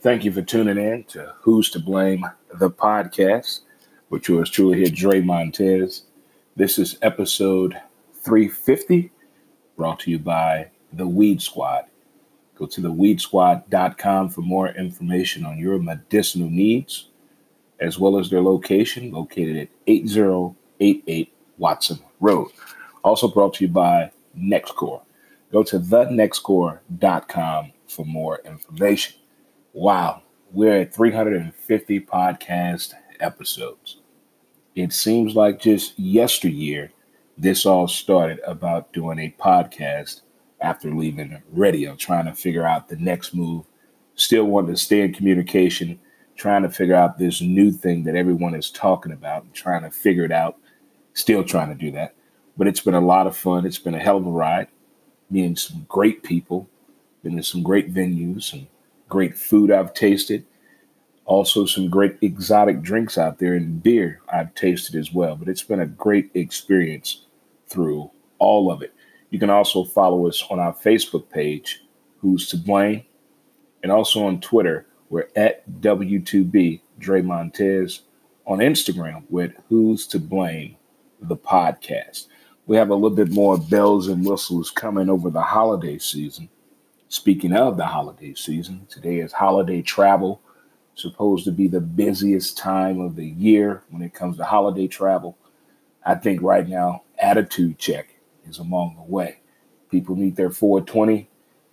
Thank you for tuning in to Who's to Blame, the podcast, with yours truly here, Dre Montez. This is episode 350, brought to you by The Weed Squad. Go to theweedsquad.com for more information on your medicinal needs, as well as their location, located at 8088 Watson Road. Also brought to you by Nextcore. Go to thenextcore.com for more information. Wow, we're at 350 podcast episodes. It seems like just yesteryear this all started about doing a podcast after leaving radio, trying to figure out the next move, still wanting to stay in communication, trying to figure out this new thing that everyone is talking about, and trying to figure it out, still trying to do that. But it's been a lot of fun. It's been a hell of a ride, meeting some great people, been to some great venues, some great food I've tasted. Also, some great exotic drinks out there and beer I've tasted as well. But it's been a great experience through all of it. You can also follow us on our Facebook page, Who's to Blame, and also on Twitter, we're at W2B Dre Montez. On Instagram, with Who's to Blame, the podcast. We have a little bit more bells and whistles coming over the holiday season. Speaking of the holiday season, today is holiday travel, supposed to be the busiest time of the year when it comes to holiday travel. I think right now, attitude check is among the way. People need their 420,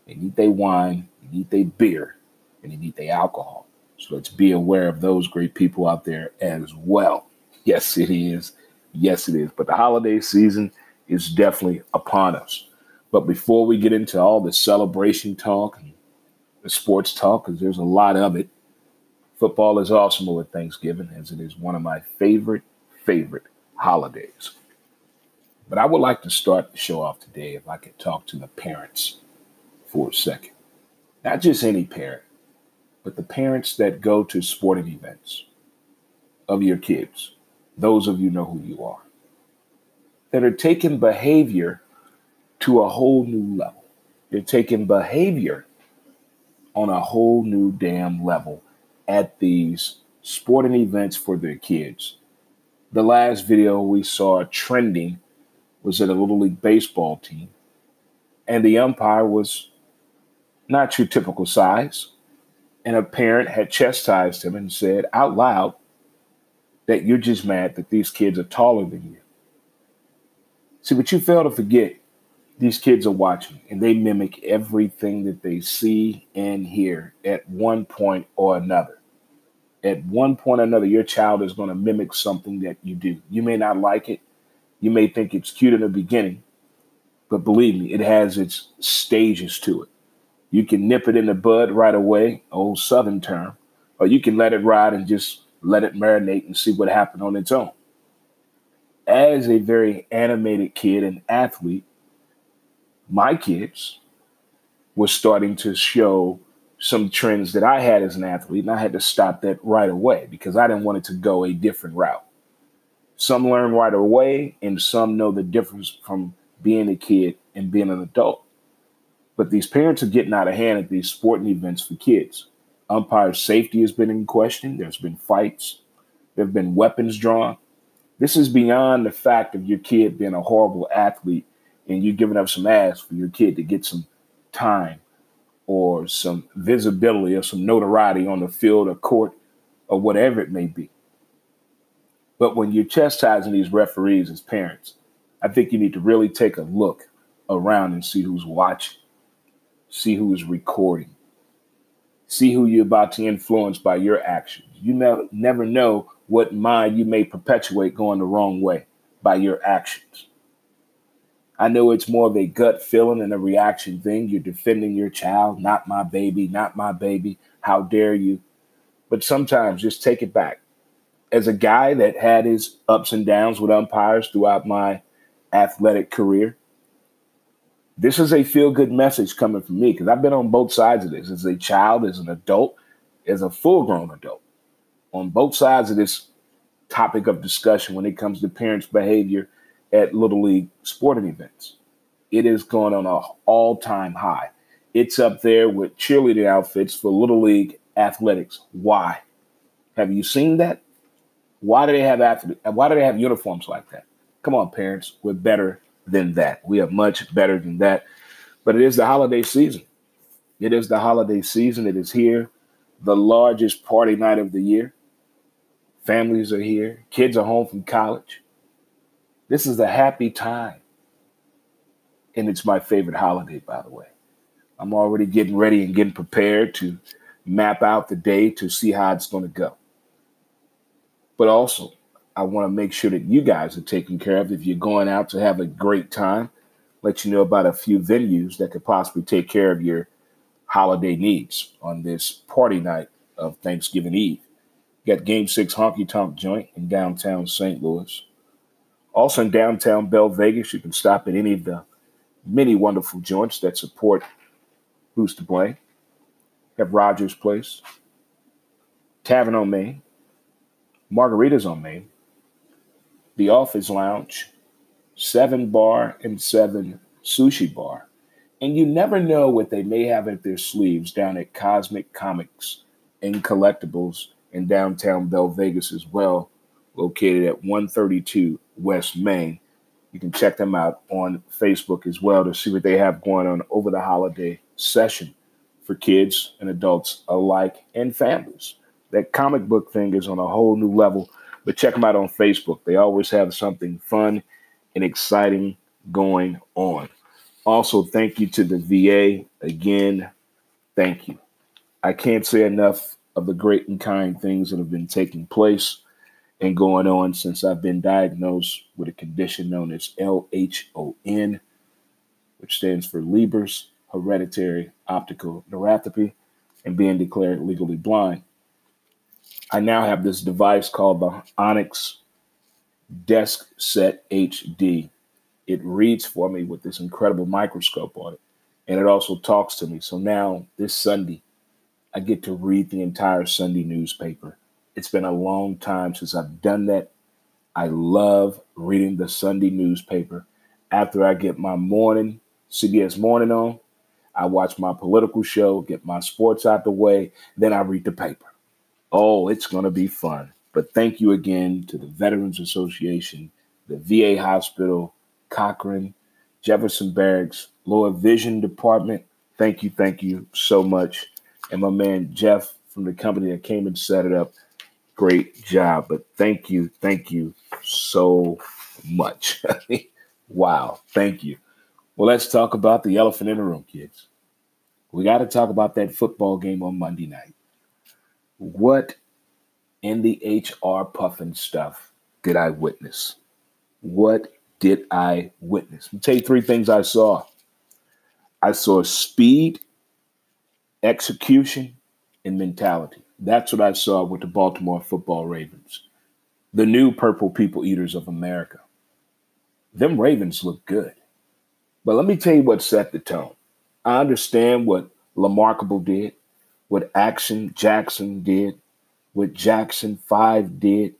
they need their wine, they need their beer, and they need their alcohol. So let's be aware of those great people out there as well. Yes, it is. Yes, it is. But the holiday season is definitely upon us. But before we get into all the celebration talk and the sports talk, because there's a lot of it, football is awesome over Thanksgiving, as it is one of my favorite, favorite holidays. But I would like to start the show off today if I could talk to the parents for a second. Not just any parent, but the parents that go to sporting events of your kids. Those of you know who you are. That are taking behavior to a whole new level. They're taking behavior on a whole new damn level at these sporting events for their kids. The last video we saw trending was at a Little League baseball team, and the umpire was not your typical size. And a parent had chastised him and said out loud that you're just mad that these kids are taller than you. See, but you fail to forget these kids are watching and they mimic everything that they see and hear at one point or another. At one point or another, your child is going to mimic something that you do. You may not like it, you may think it's cute in the beginning, but believe me, it has its stages to it. You can nip it in the bud right away, old Southern term, or you can let it ride and just let it marinate and see what happened on its own. As a very animated kid and athlete, my kids were starting to show some trends that I had as an athlete, and I had to stop that right away because I didn't want it to go a different route. Some learn right away, and some know the difference from being a kid and being an adult. But these parents are getting out of hand at these sporting events for kids. Umpire safety has been in question. There's been fights. There have been weapons drawn. This is beyond the fact of your kid being a horrible athlete and you're giving up some ass for your kid to get some time or some visibility or some notoriety on the field or court or whatever it may be. But when you're chastising these referees as parents, I think you need to really take a look around and see who's watching, see who is recording, see who you're about to influence by your actions. You never, never know what mind you may perpetuate going the wrong way by your actions. I know it's more of a gut feeling and a reaction thing. You're defending your child, not my baby, not my baby. How dare you? But sometimes just take it back as a guy that had his ups and downs with umpires throughout my athletic career, this is a feel good message coming from me because I've been on both sides of this as a child, as an adult, as a full grown adult, on both sides of this topic of discussion when it comes to parents' behavior at Little League sporting events. It is going on an all time high. It's up there with cheerleading outfits for Little League athletics. Why? Have you seen that? Why do they have athlete? Why do they have uniforms like that? Come on, parents, we're better than that. We are much better than that. But it is the holiday season. It is the holiday season. It is here, the largest party night of the year. Families are here. Kids are home from college. This is a happy time. And it's my favorite holiday, by the way. I'm already getting ready and getting prepared to map out the day to see how it's going to go. But also, I want to make sure that you guys are taken care of. If you're going out to have a great time, let you know about a few venues that could possibly take care of your holiday needs on this party night of Thanksgiving Eve. You got Game 6 Honky Tonk Joint in downtown St. Louis. Also in downtown Belle Vegas, you can stop at any of the many wonderful joints that support Who's to Blame. Have Rogers Place, Tavern on Main, Margaritas on Main, The Office Lounge, Seven Bar and Seven Sushi Bar. And you never know what they may have at their sleeves down at Cosmic Comics and Collectibles in downtown Belle Vegas as well, located at 132 West Main. You can check them out on Facebook as well to see what they have going on over the holiday session for kids and adults alike and families. That comic book thing is on a whole new level, but check them out on Facebook. They always have something fun and exciting going on. Also, thank you to the VA. Again, thank you. I can't say enough of the great and kind things that have been taking place and going on since I've been diagnosed with a condition known as LHON, which stands for Leber's hereditary optical neuropathy and being declared legally blind. I now have this device called the Onyx Desk Set HD. It reads for me with this incredible microscope on it, and it also talks to me. So now, this Sunday, I get to read the entire Sunday newspaper. It's been a long time since I've done that. I love reading the Sunday newspaper. After I get my morning CBS Morning on, I watch my political show, get my sports out the way, then I read the paper. Oh, it's going to be fun. But thank you again to the Veterans Association, the VA Hospital, Cochran, Jefferson Barracks, Lower Vision Department. Thank you, thank you so much. And my man Jeff from the company that came and set it up. Great job. But thank you, thank you so much. wow, thank you. Well, let's talk about the elephant in the room, kids. We got to talk about that football game on Monday night. What in the HR Pufnstuf did I witness? What did I witness? I'll tell you three things I saw. I saw speed, execution, and mentality. That's what I saw with the Baltimore football Ravens, the new purple people eaters of America. Them Ravens look good. But let me tell you what set the tone. I understand what Lamarkable did, what Action Jackson did, what Jackson 5 did.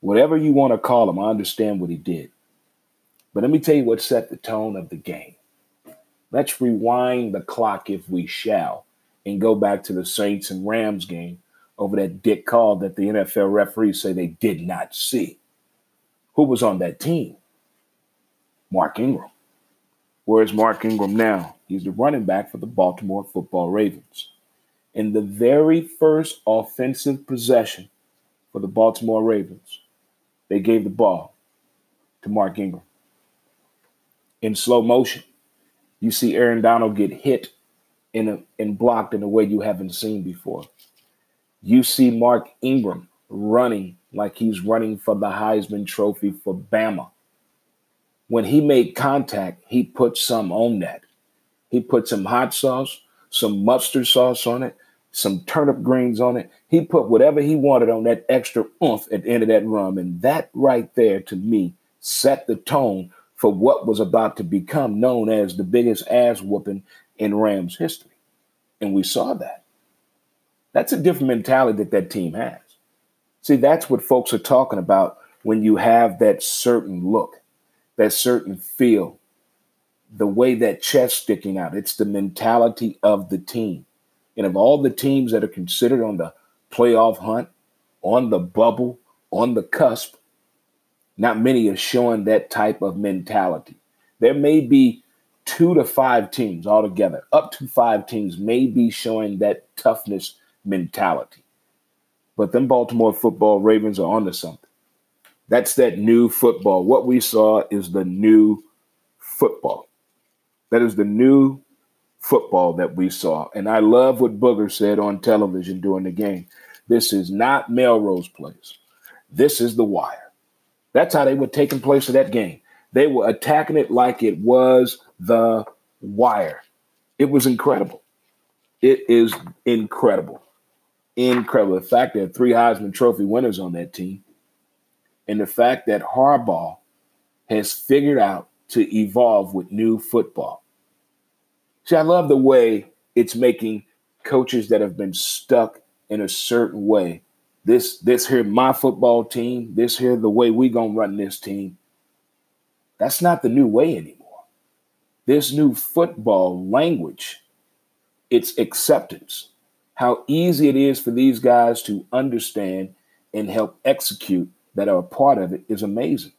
Whatever you want to call him, I understand what he did. But let me tell you what set the tone of the game. Let's rewind the clock, if we shall, and go back to the Saints and Rams game over that dick call that the NFL referees say they did not see. Who was on that team? Mark Ingram. Where's Mark Ingram now? He's the running back for the Baltimore football Ravens. In the very first offensive possession for the Baltimore Ravens, they gave the ball to Mark Ingram. In slow motion, you see Aaron Donald get hit in a, and blocked in a way you haven't seen before. You see Mark Ingram running like he's running for the Heisman Trophy for Bama when he made contact, he put some on that. He put some hot sauce, some mustard sauce on it, some turnip greens on it. He put whatever he wanted on that extra oomph at the end of that rum. And that right there to me set the tone for what was about to become known as the biggest ass whooping in Rams history. And we saw that. That's a different mentality that that team has. See, that's what folks are talking about when you have that certain look that certain feel, the way that chest sticking out. It's the mentality of the team. And of all the teams that are considered on the playoff hunt, on the bubble, on the cusp, not many are showing that type of mentality. There may be two to five teams altogether, up to five teams may be showing that toughness mentality. But them Baltimore football Ravens are onto something. That's that new football. What we saw is the new football. That is the new football that we saw. And I love what Booger said on television during the game. This is not Melrose Place. This is the wire. That's how they were taking place of that game. They were attacking it like it was the wire. It was incredible. It is incredible. Incredible. The fact that three Heisman Trophy winners on that team, and the fact that Harbaugh has figured out to evolve with new football. See, I love the way it's making coaches that have been stuck in a certain way. This this here my football team, this here the way we gonna run this team. That's not the new way anymore. This new football language, it's acceptance. How easy it is for these guys to understand and help execute that are a part of it is amazing.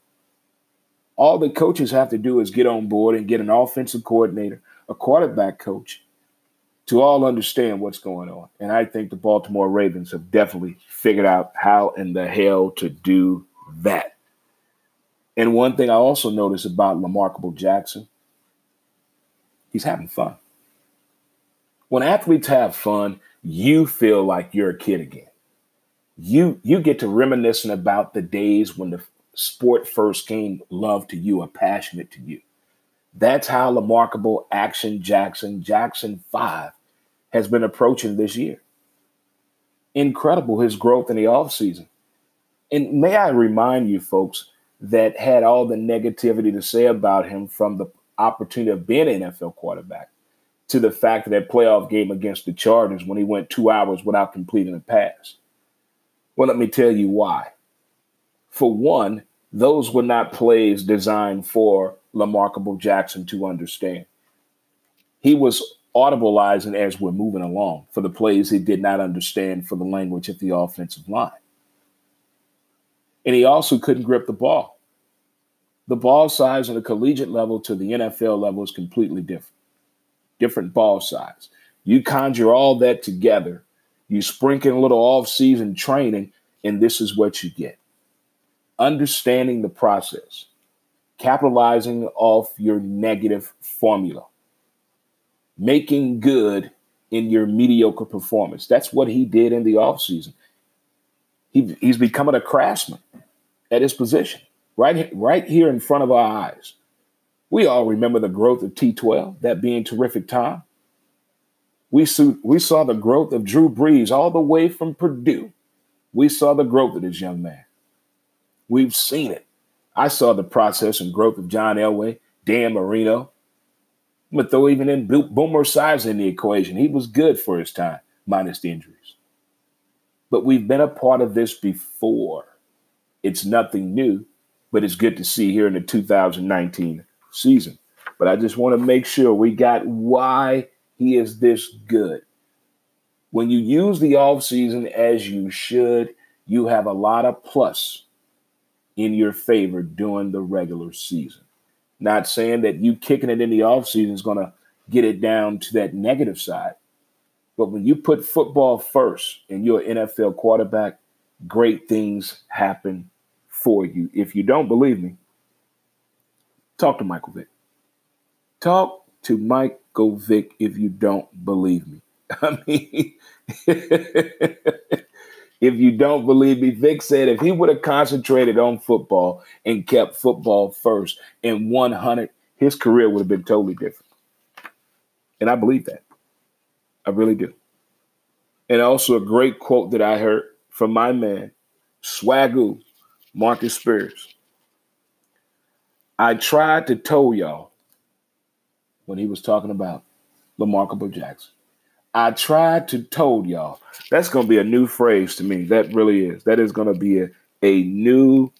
All the coaches have to do is get on board and get an offensive coordinator, a quarterback coach, to all understand what's going on. And I think the Baltimore Ravens have definitely figured out how in the hell to do that. And one thing I also noticed about Lamarcable Jackson, he's having fun. When athletes have fun, you feel like you're a kid again. You you get to reminiscing about the days when the sport first came love to you or passionate to you. That's how Lamarcable Action Jackson, Jackson 5, has been approaching this year. Incredible his growth in the offseason. And may I remind you, folks, that had all the negativity to say about him from the opportunity of being an NFL quarterback to the fact of that playoff game against the Chargers when he went two hours without completing a pass. Well, let me tell you why. For one, those were not plays designed for Lamarcable Jackson to understand. He was audibleizing as we're moving along for the plays he did not understand for the language of the offensive line. And he also couldn't grip the ball. The ball size on the collegiate level to the NFL level is completely different. Different ball size. You conjure all that together, you sprinkle a little off-season training, and this is what you get. Understanding the process capitalizing off your negative formula, making good in your mediocre performance. That's what he did in the offseason. He, he's becoming a craftsman at his position, right, right here in front of our eyes. We all remember the growth of T12, that being terrific time. We, saw, we saw the growth of Drew Brees all the way from Purdue. We saw the growth of this young man. We've seen it. I saw the process and growth of John Elway, Dan Marino. I'm going to throw even in Boomer Esiason in the equation. He was good for his time, minus the injuries. But we've been a part of this before. It's nothing new, but it's good to see here in the 2019 season. But I just want to make sure we got why he is this good. When you use the offseason as you should, you have a lot of plus in your favor during the regular season. Not saying that you kicking it in the offseason is going to get it down to that negative side. But when you put football first and you're an NFL quarterback, great things happen for you. If you don't believe me, talk to Michael Vick. Talk to Michael Vick if you don't believe me. I mean, If you don't believe me, Vick said if he would have concentrated on football and kept football first and 100, his career would have been totally different. And I believe that. I really do. And also a great quote that I heard from my man, Swagu, Marcus Spears. I tried to tell y'all when he was talking about Lamarcable Jackson. I tried to told y'all. That's going to be a new phrase to me. That really is. That is going to be a, a new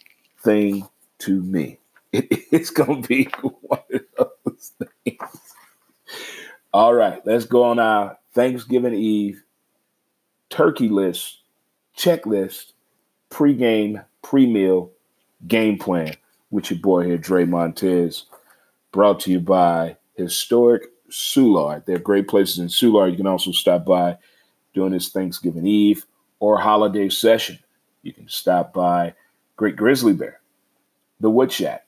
thing to me. It, it's going to be one of those things. All right, let's go on our Thanksgiving Eve turkey list, checklist, pregame, pre-meal, game plan with your boy here, Dre Montez. Brought to you by Historic Soulard. They're great places in Soulard. You can also stop by during this Thanksgiving Eve or holiday session. You can stop by Great Grizzly Bear, The Wood Shack,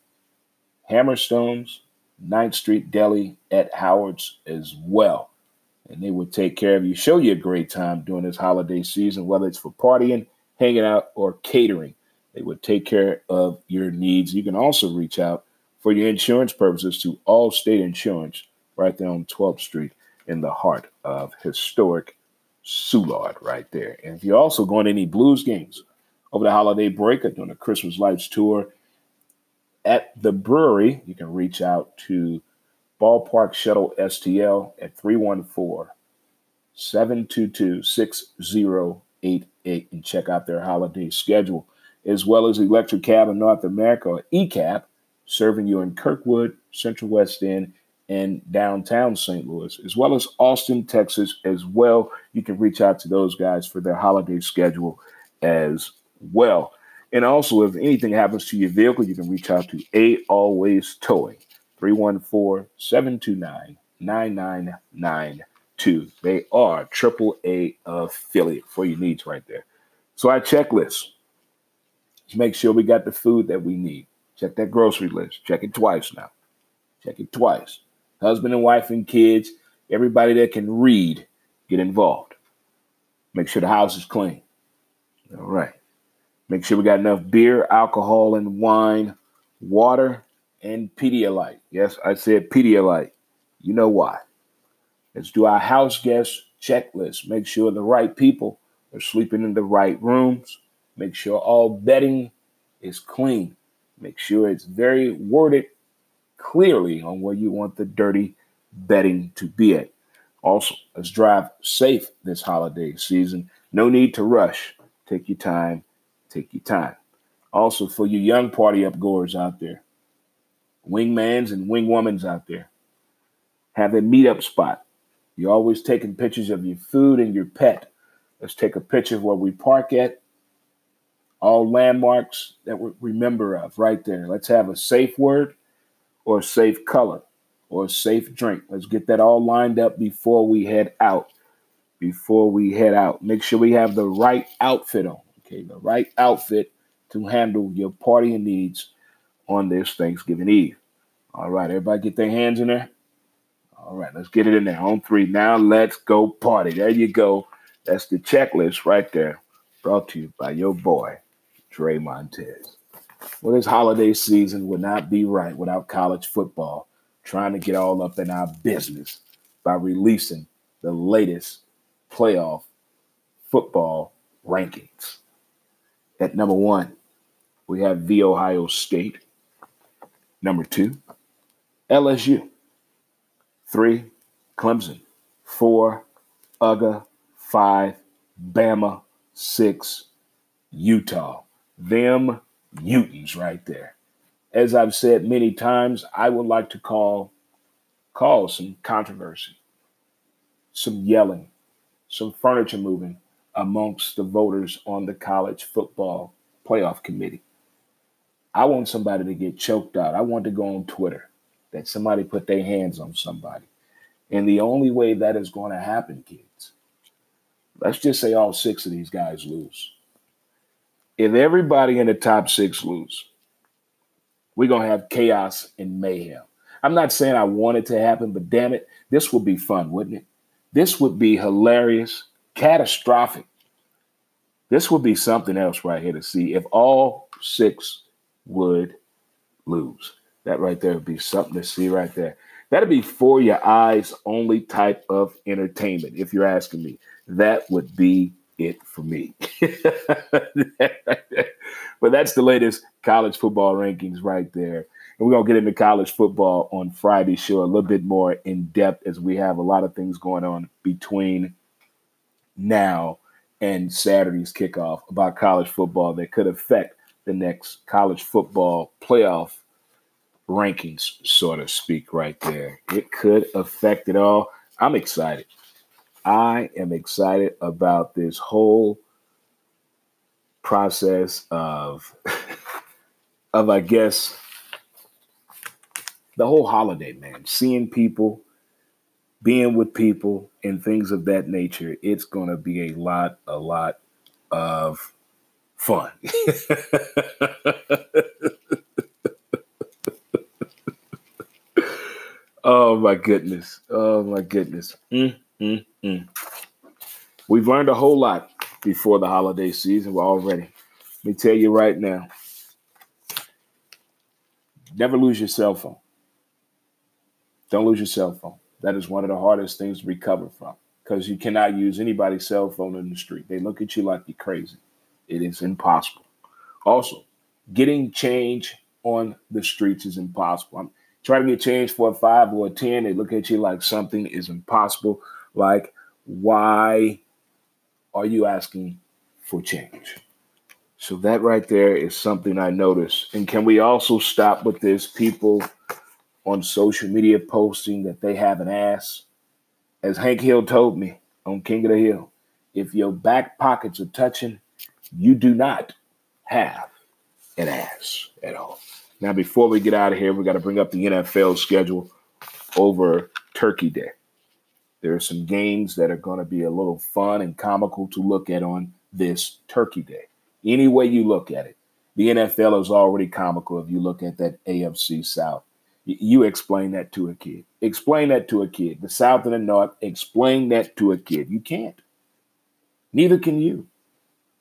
Hammerstones, 9th Street Deli at Howard's as well. And they will take care of you, show you a great time during this holiday season, whether it's for partying, hanging out, or catering. They would take care of your needs. You can also reach out for your insurance purposes to Allstate Insurance right there on 12th Street in the heart of historic Soulard right there. And if you're also going to any blues games over the holiday break or doing a Christmas Lights tour at the brewery, you can reach out to Ballpark Shuttle STL at 314 722 6088 and check out their holiday schedule, as well as Electric Cab of North America, or ECAP, serving you in Kirkwood, Central West End, and downtown St. Louis, as well as Austin, Texas, as well. You can reach out to those guys for their holiday schedule as well. And also, if anything happens to your vehicle, you can reach out to A Always Towing, 314 729 9992. They are AAA affiliate for your needs right there. So, our checklist just make sure we got the food that we need. Check that grocery list. Check it twice now. Check it twice husband and wife and kids, everybody that can read, get involved. Make sure the house is clean. All right. Make sure we got enough beer, alcohol, and wine, water, and Pedialyte. Yes, I said Pedialyte. You know why. Let's do our house guest checklist. Make sure the right people are sleeping in the right rooms. Make sure all bedding is clean. Make sure it's very worded clearly on where you want the dirty betting to be at. Also, let's drive safe this holiday season. No need to rush. Take your time. Take your time. Also, for you young party upgoers out there, wingmans and wingwomans out there, have a meetup spot. You're always taking pictures of your food and your pet. Let's take a picture of where we park at. All landmarks that we remember of right there. Let's have a safe word or a safe color or a safe drink. Let's get that all lined up before we head out. Before we head out, make sure we have the right outfit on. Okay, the right outfit to handle your partying needs on this Thanksgiving Eve. All right, everybody get their hands in there. All right, let's get it in there. On three. Now let's go party. There you go. That's the checklist right there. Brought to you by your boy, Dre Montez. Well, this holiday season would not be right without college football trying to get all up in our business by releasing the latest playoff football rankings. At number one, we have the Ohio State. Number two, LSU. Three, Clemson. Four, UGA. Five, Bama. Six, Utah. Them mutants right there. As I've said many times, I would like to call call some controversy, some yelling, some furniture moving amongst the voters on the college football playoff committee. I want somebody to get choked out. I want to go on Twitter that somebody put their hands on somebody. And the only way that is going to happen, kids, let's just say all six of these guys lose if everybody in the top six lose, we're gonna have chaos and mayhem. I'm not saying I want it to happen, but damn it, this would be fun, wouldn't it? This would be hilarious, catastrophic. This would be something else right here to see if all six would lose. That right there would be something to see right there. That'd be for your eyes only type of entertainment, if you're asking me. That would be it for me. but that's the latest college football rankings right there. And we're going to get into college football on Friday's show a little bit more in depth as we have a lot of things going on between now and Saturday's kickoff about college football that could affect the next college football playoff rankings, so to speak, right there. It could affect it all. I'm excited. I am excited about this whole process of, of I guess, the whole holiday, man. Seeing people, being with people, and things of that nature. It's going to be a lot, a lot of fun. oh my goodness. Oh my goodness. Mm, mm, mm. We've learned a whole lot before the holiday season. We're already. Let me tell you right now. Never lose your cell phone. Don't lose your cell phone. That is one of the hardest things to recover from because you cannot use anybody's cell phone in the street. They look at you like you're crazy. It is impossible. Also, getting change on the streets is impossible. I'm trying to get change for a five or a 10. They look at you like something is impossible. Like, why are you asking for change? So, that right there is something I notice. And can we also stop with this? People on social media posting that they have an ass. As Hank Hill told me on King of the Hill, if your back pockets are touching, you do not have an ass at all. Now, before we get out of here, we got to bring up the NFL schedule over Turkey Day. There are some games that are going to be a little fun and comical to look at on this Turkey Day. Any way you look at it, the NFL is already comical if you look at that AFC South. You explain that to a kid. Explain that to a kid. The South and the North, explain that to a kid. You can't. Neither can you.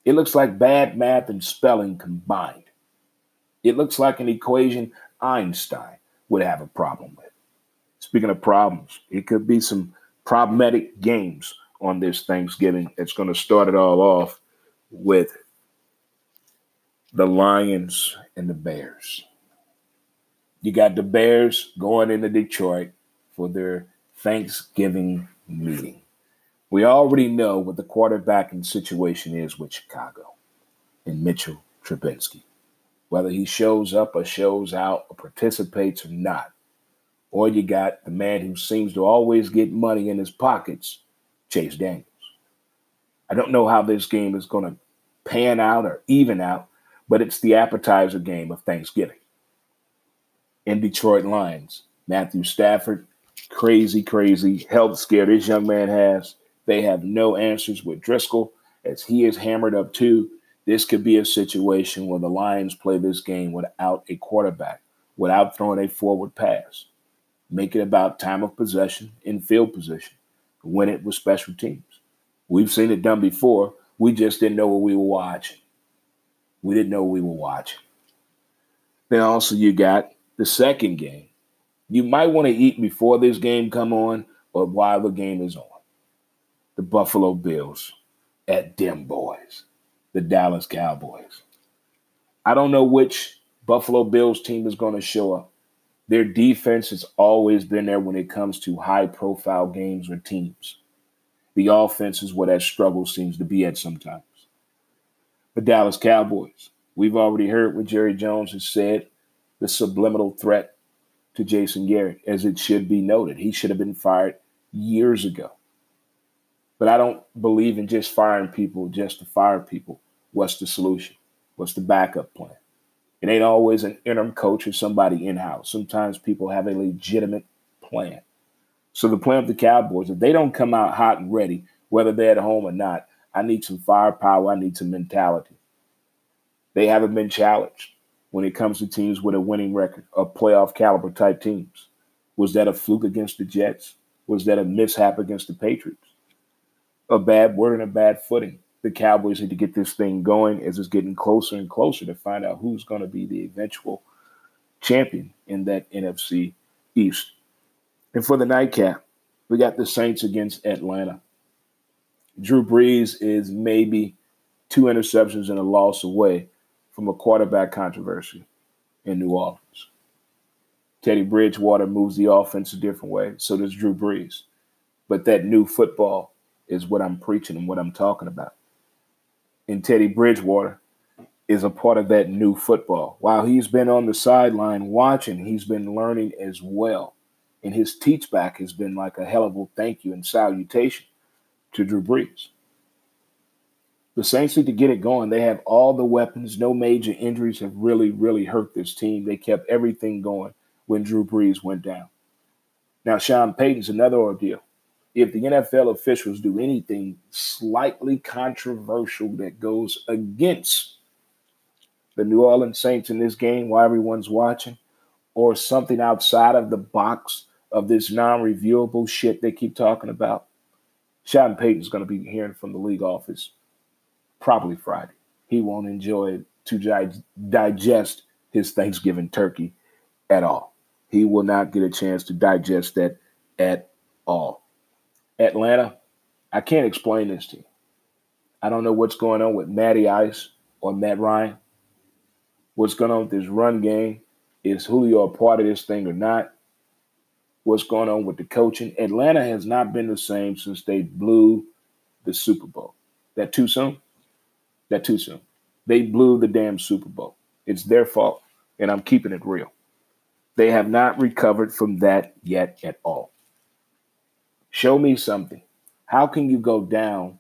It looks like bad math and spelling combined. It looks like an equation Einstein would have a problem with. Speaking of problems, it could be some problematic games on this Thanksgiving. It's going to start it all off with the Lions and the Bears. You got the Bears going into Detroit for their Thanksgiving meeting. We already know what the quarterbacking situation is with Chicago and Mitchell Trubisky. Whether he shows up or shows out or participates or not. Or you got the man who seems to always get money in his pockets, Chase Daniels. I don't know how this game is going to pan out or even out, but it's the appetizer game of Thanksgiving. In Detroit Lions, Matthew Stafford, crazy, crazy health scare this young man has. They have no answers with Driskel as he is hammered up too. This could be a situation where the Lions play this game without a quarterback, without throwing a forward pass. Make it about time of possession in field position. Win it with special teams. We've seen it done before. We just didn't know what we were watching. We didn't know we were watching. Then also you got the second game. You might want to eat before this game come on or while the game is on the Buffalo Bills at them boys, the Dallas Cowboys. I don't know which Buffalo Bills team is going to show up. Their defense has always been there when it comes to high profile games or teams. The offense is where that struggle seems to be at sometimes. The Dallas Cowboys, we've already heard what Jerry Jones has said the subliminal threat to Jason Garrett, as it should be noted. He should have been fired years ago. But I don't believe in just firing people just to fire people. What's the solution? What's the backup plan? It ain't always an interim coach or somebody in house. Sometimes people have a legitimate plan. So the plan of the Cowboys, if they don't come out hot and ready, whether they're at home or not, I need some firepower. I need some mentality. They haven't been challenged when it comes to teams with a winning record, a playoff caliber type teams. Was that a fluke against the Jets? Was that a mishap against the Patriots? a bad word and a bad footing. The Cowboys need to get this thing going as it's getting closer and closer to find out who's going to be the eventual champion in that NFC East. And for the nightcap, we got the Saints against Atlanta. Drew Brees is maybe two interceptions and a loss away from a quarterback controversy in New Orleans. Teddy Bridgewater moves the offense a different way. So does Drew Brees. But that new football is what I'm preaching and what I'm talking about. And Teddy Bridgewater is a part of that new football. While he's been on the sideline watching, he's been learning as well. And his teach back has been like a hell of a thank you and salutation to Drew Brees. The Saints need to get it going. They have all the weapons. No major injuries have really, really hurt this team. They kept everything going when Drew Brees went down. Now, Sean Payton's another ordeal. If the NFL officials do anything slightly controversial that goes against the New Orleans Saints in this game while everyone's watching, or something outside of the box of this non reviewable shit they keep talking about, Sean Payton's going to be hearing from the league office probably Friday. He won't enjoy it to di- digest his Thanksgiving turkey at all. He will not get a chance to digest that at all. Atlanta, I can't explain this to you. I don't know what's going on with Matty Ice or Matt Ryan. What's going on with this run game? Is Julio a part of this thing or not? What's going on with the coaching? Atlanta has not been the same since they blew the Super Bowl. That too soon? That too soon. They blew the damn Super Bowl. It's their fault, and I'm keeping it real. They have not recovered from that yet at all. Show me something. How can you go down?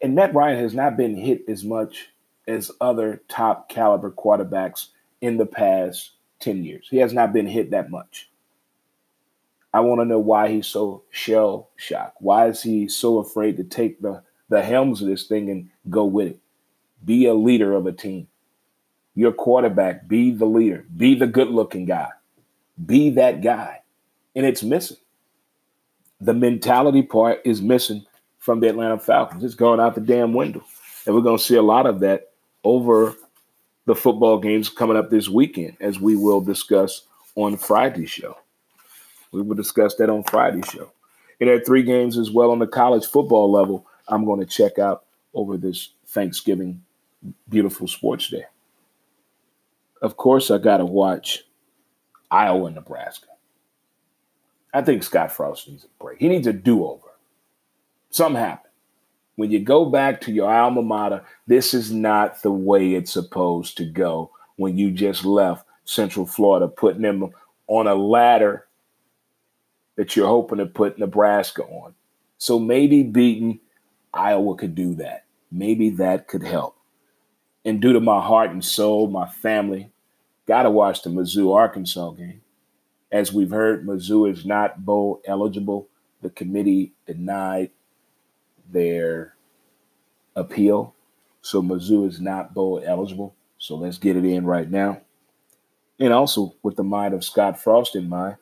And Matt Ryan has not been hit as much as other top caliber quarterbacks in the past 10 years. He has not been hit that much. I want to know why he's so shell shocked. Why is he so afraid to take the, the helms of this thing and go with it? Be a leader of a team. Your quarterback, be the leader, be the good looking guy, be that guy. And it's missing the mentality part is missing from the Atlanta Falcons. It's going out the damn window. And we're going to see a lot of that over the football games coming up this weekend, as we will discuss on Friday's show. We will discuss that on Friday's show. And are three games as well on the college football level I'm going to check out over this Thanksgiving beautiful sports day. Of course, I got to watch Iowa, Nebraska. I think Scott Frost needs a break. He needs a do over. Something happened. When you go back to your alma mater, this is not the way it's supposed to go when you just left Central Florida, putting them on a ladder that you're hoping to put Nebraska on. So maybe beating Iowa could do that. Maybe that could help. And due to my heart and soul, my family, got to watch the Mizzou Arkansas game. As we've heard, Mizzou is not bowl eligible. The committee denied their appeal. So Mizzou is not bowl eligible. So let's get it in right now. And also, with the mind of Scott Frost in mind,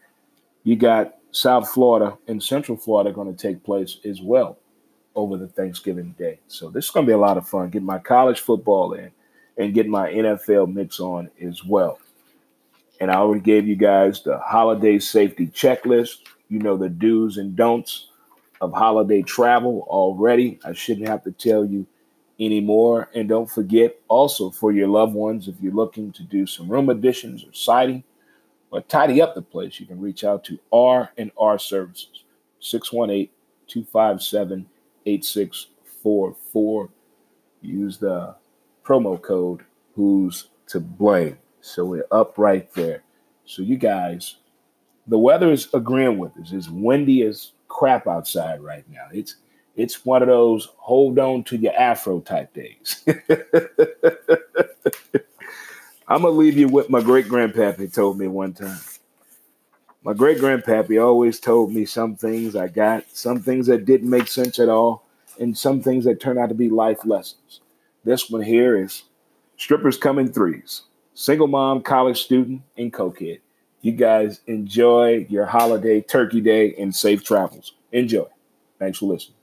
you got South Florida and Central Florida going to take place as well over the Thanksgiving day. So this is going to be a lot of fun. Get my college football in and get my NFL mix on as well. And I already gave you guys the holiday safety checklist. You know the do's and don'ts of holiday travel already. I shouldn't have to tell you anymore. And don't forget also for your loved ones, if you're looking to do some room additions or siding or tidy up the place, you can reach out to R and R Services, 618-257-8644. Use the promo code Who's to Blame. So we're up right there. So you guys, the weather is agreeing with us. It's windy as crap outside right now. It's it's one of those hold on to your afro type days. I'm gonna leave you with my great grandpappy told me one time. My great grandpappy always told me some things I got, some things that didn't make sense at all, and some things that turned out to be life lessons. This one here is strippers come in threes single mom, college student, and co-kid. You guys enjoy your holiday, turkey day, and safe travels. Enjoy. Thanks for listening.